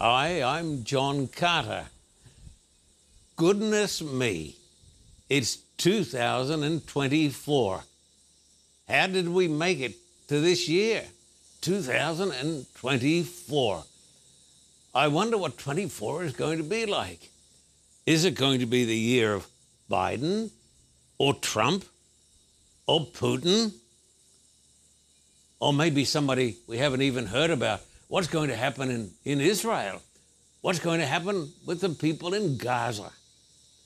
Hi, I'm John Carter. Goodness me, it's 2024. How did we make it to this year? 2024. I wonder what 24 is going to be like. Is it going to be the year of Biden or Trump or Putin? Or maybe somebody we haven't even heard about. What's going to happen in, in Israel? What's going to happen with the people in Gaza?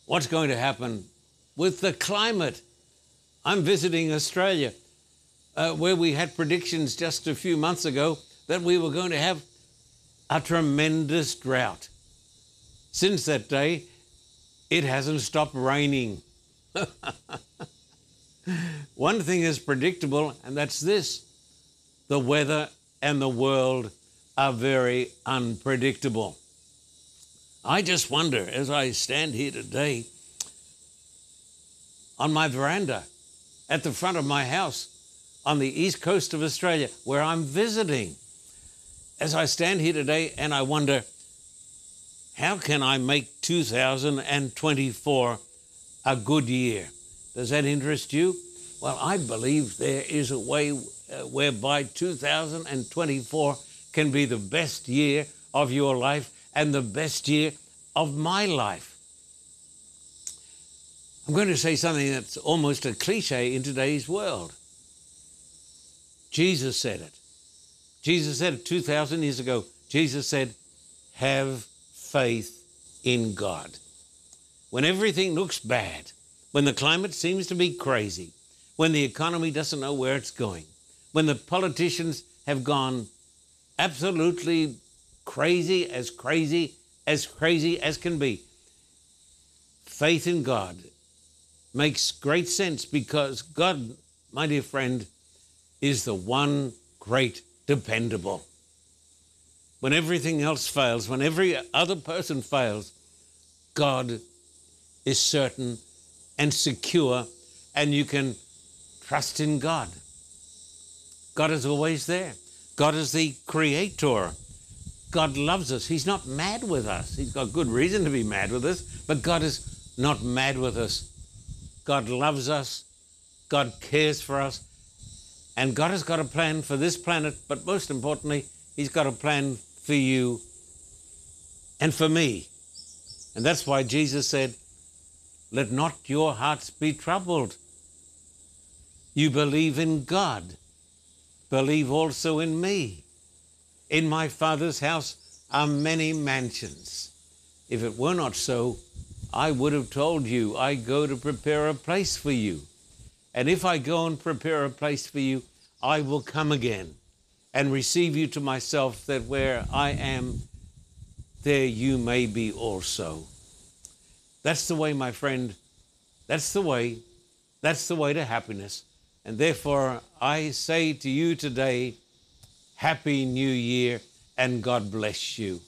What's going to happen with the climate? I'm visiting Australia, uh, where we had predictions just a few months ago that we were going to have a tremendous drought. Since that day, it hasn't stopped raining. One thing is predictable, and that's this the weather and the world are very unpredictable. I just wonder as I stand here today on my veranda at the front of my house on the east coast of Australia where I'm visiting, as I stand here today and I wonder, how can I make 2024 a good year? Does that interest you? Well, I believe there is a way uh, whereby 2024 can be the best year of your life and the best year of my life. I'm going to say something that's almost a cliche in today's world. Jesus said it. Jesus said it 2,000 years ago. Jesus said, Have faith in God. When everything looks bad, when the climate seems to be crazy, when the economy doesn't know where it's going, when the politicians have gone absolutely crazy, as crazy, as crazy as can be, faith in God makes great sense because God, my dear friend, is the one great dependable. When everything else fails, when every other person fails, God is certain and secure, and you can trust in God. God is always there. God is the creator. God loves us. He's not mad with us. He's got good reason to be mad with us, but God is not mad with us. God loves us. God cares for us. And God has got a plan for this planet, but most importantly, He's got a plan for you and for me. And that's why Jesus said, Let not your hearts be troubled. You believe in God, believe also in me. In my Father's house are many mansions. If it were not so, I would have told you, I go to prepare a place for you. And if I go and prepare a place for you, I will come again and receive you to myself, that where I am, there you may be also. That's the way, my friend. That's the way. That's the way to happiness. And therefore, I say to you today, Happy New Year and God bless you.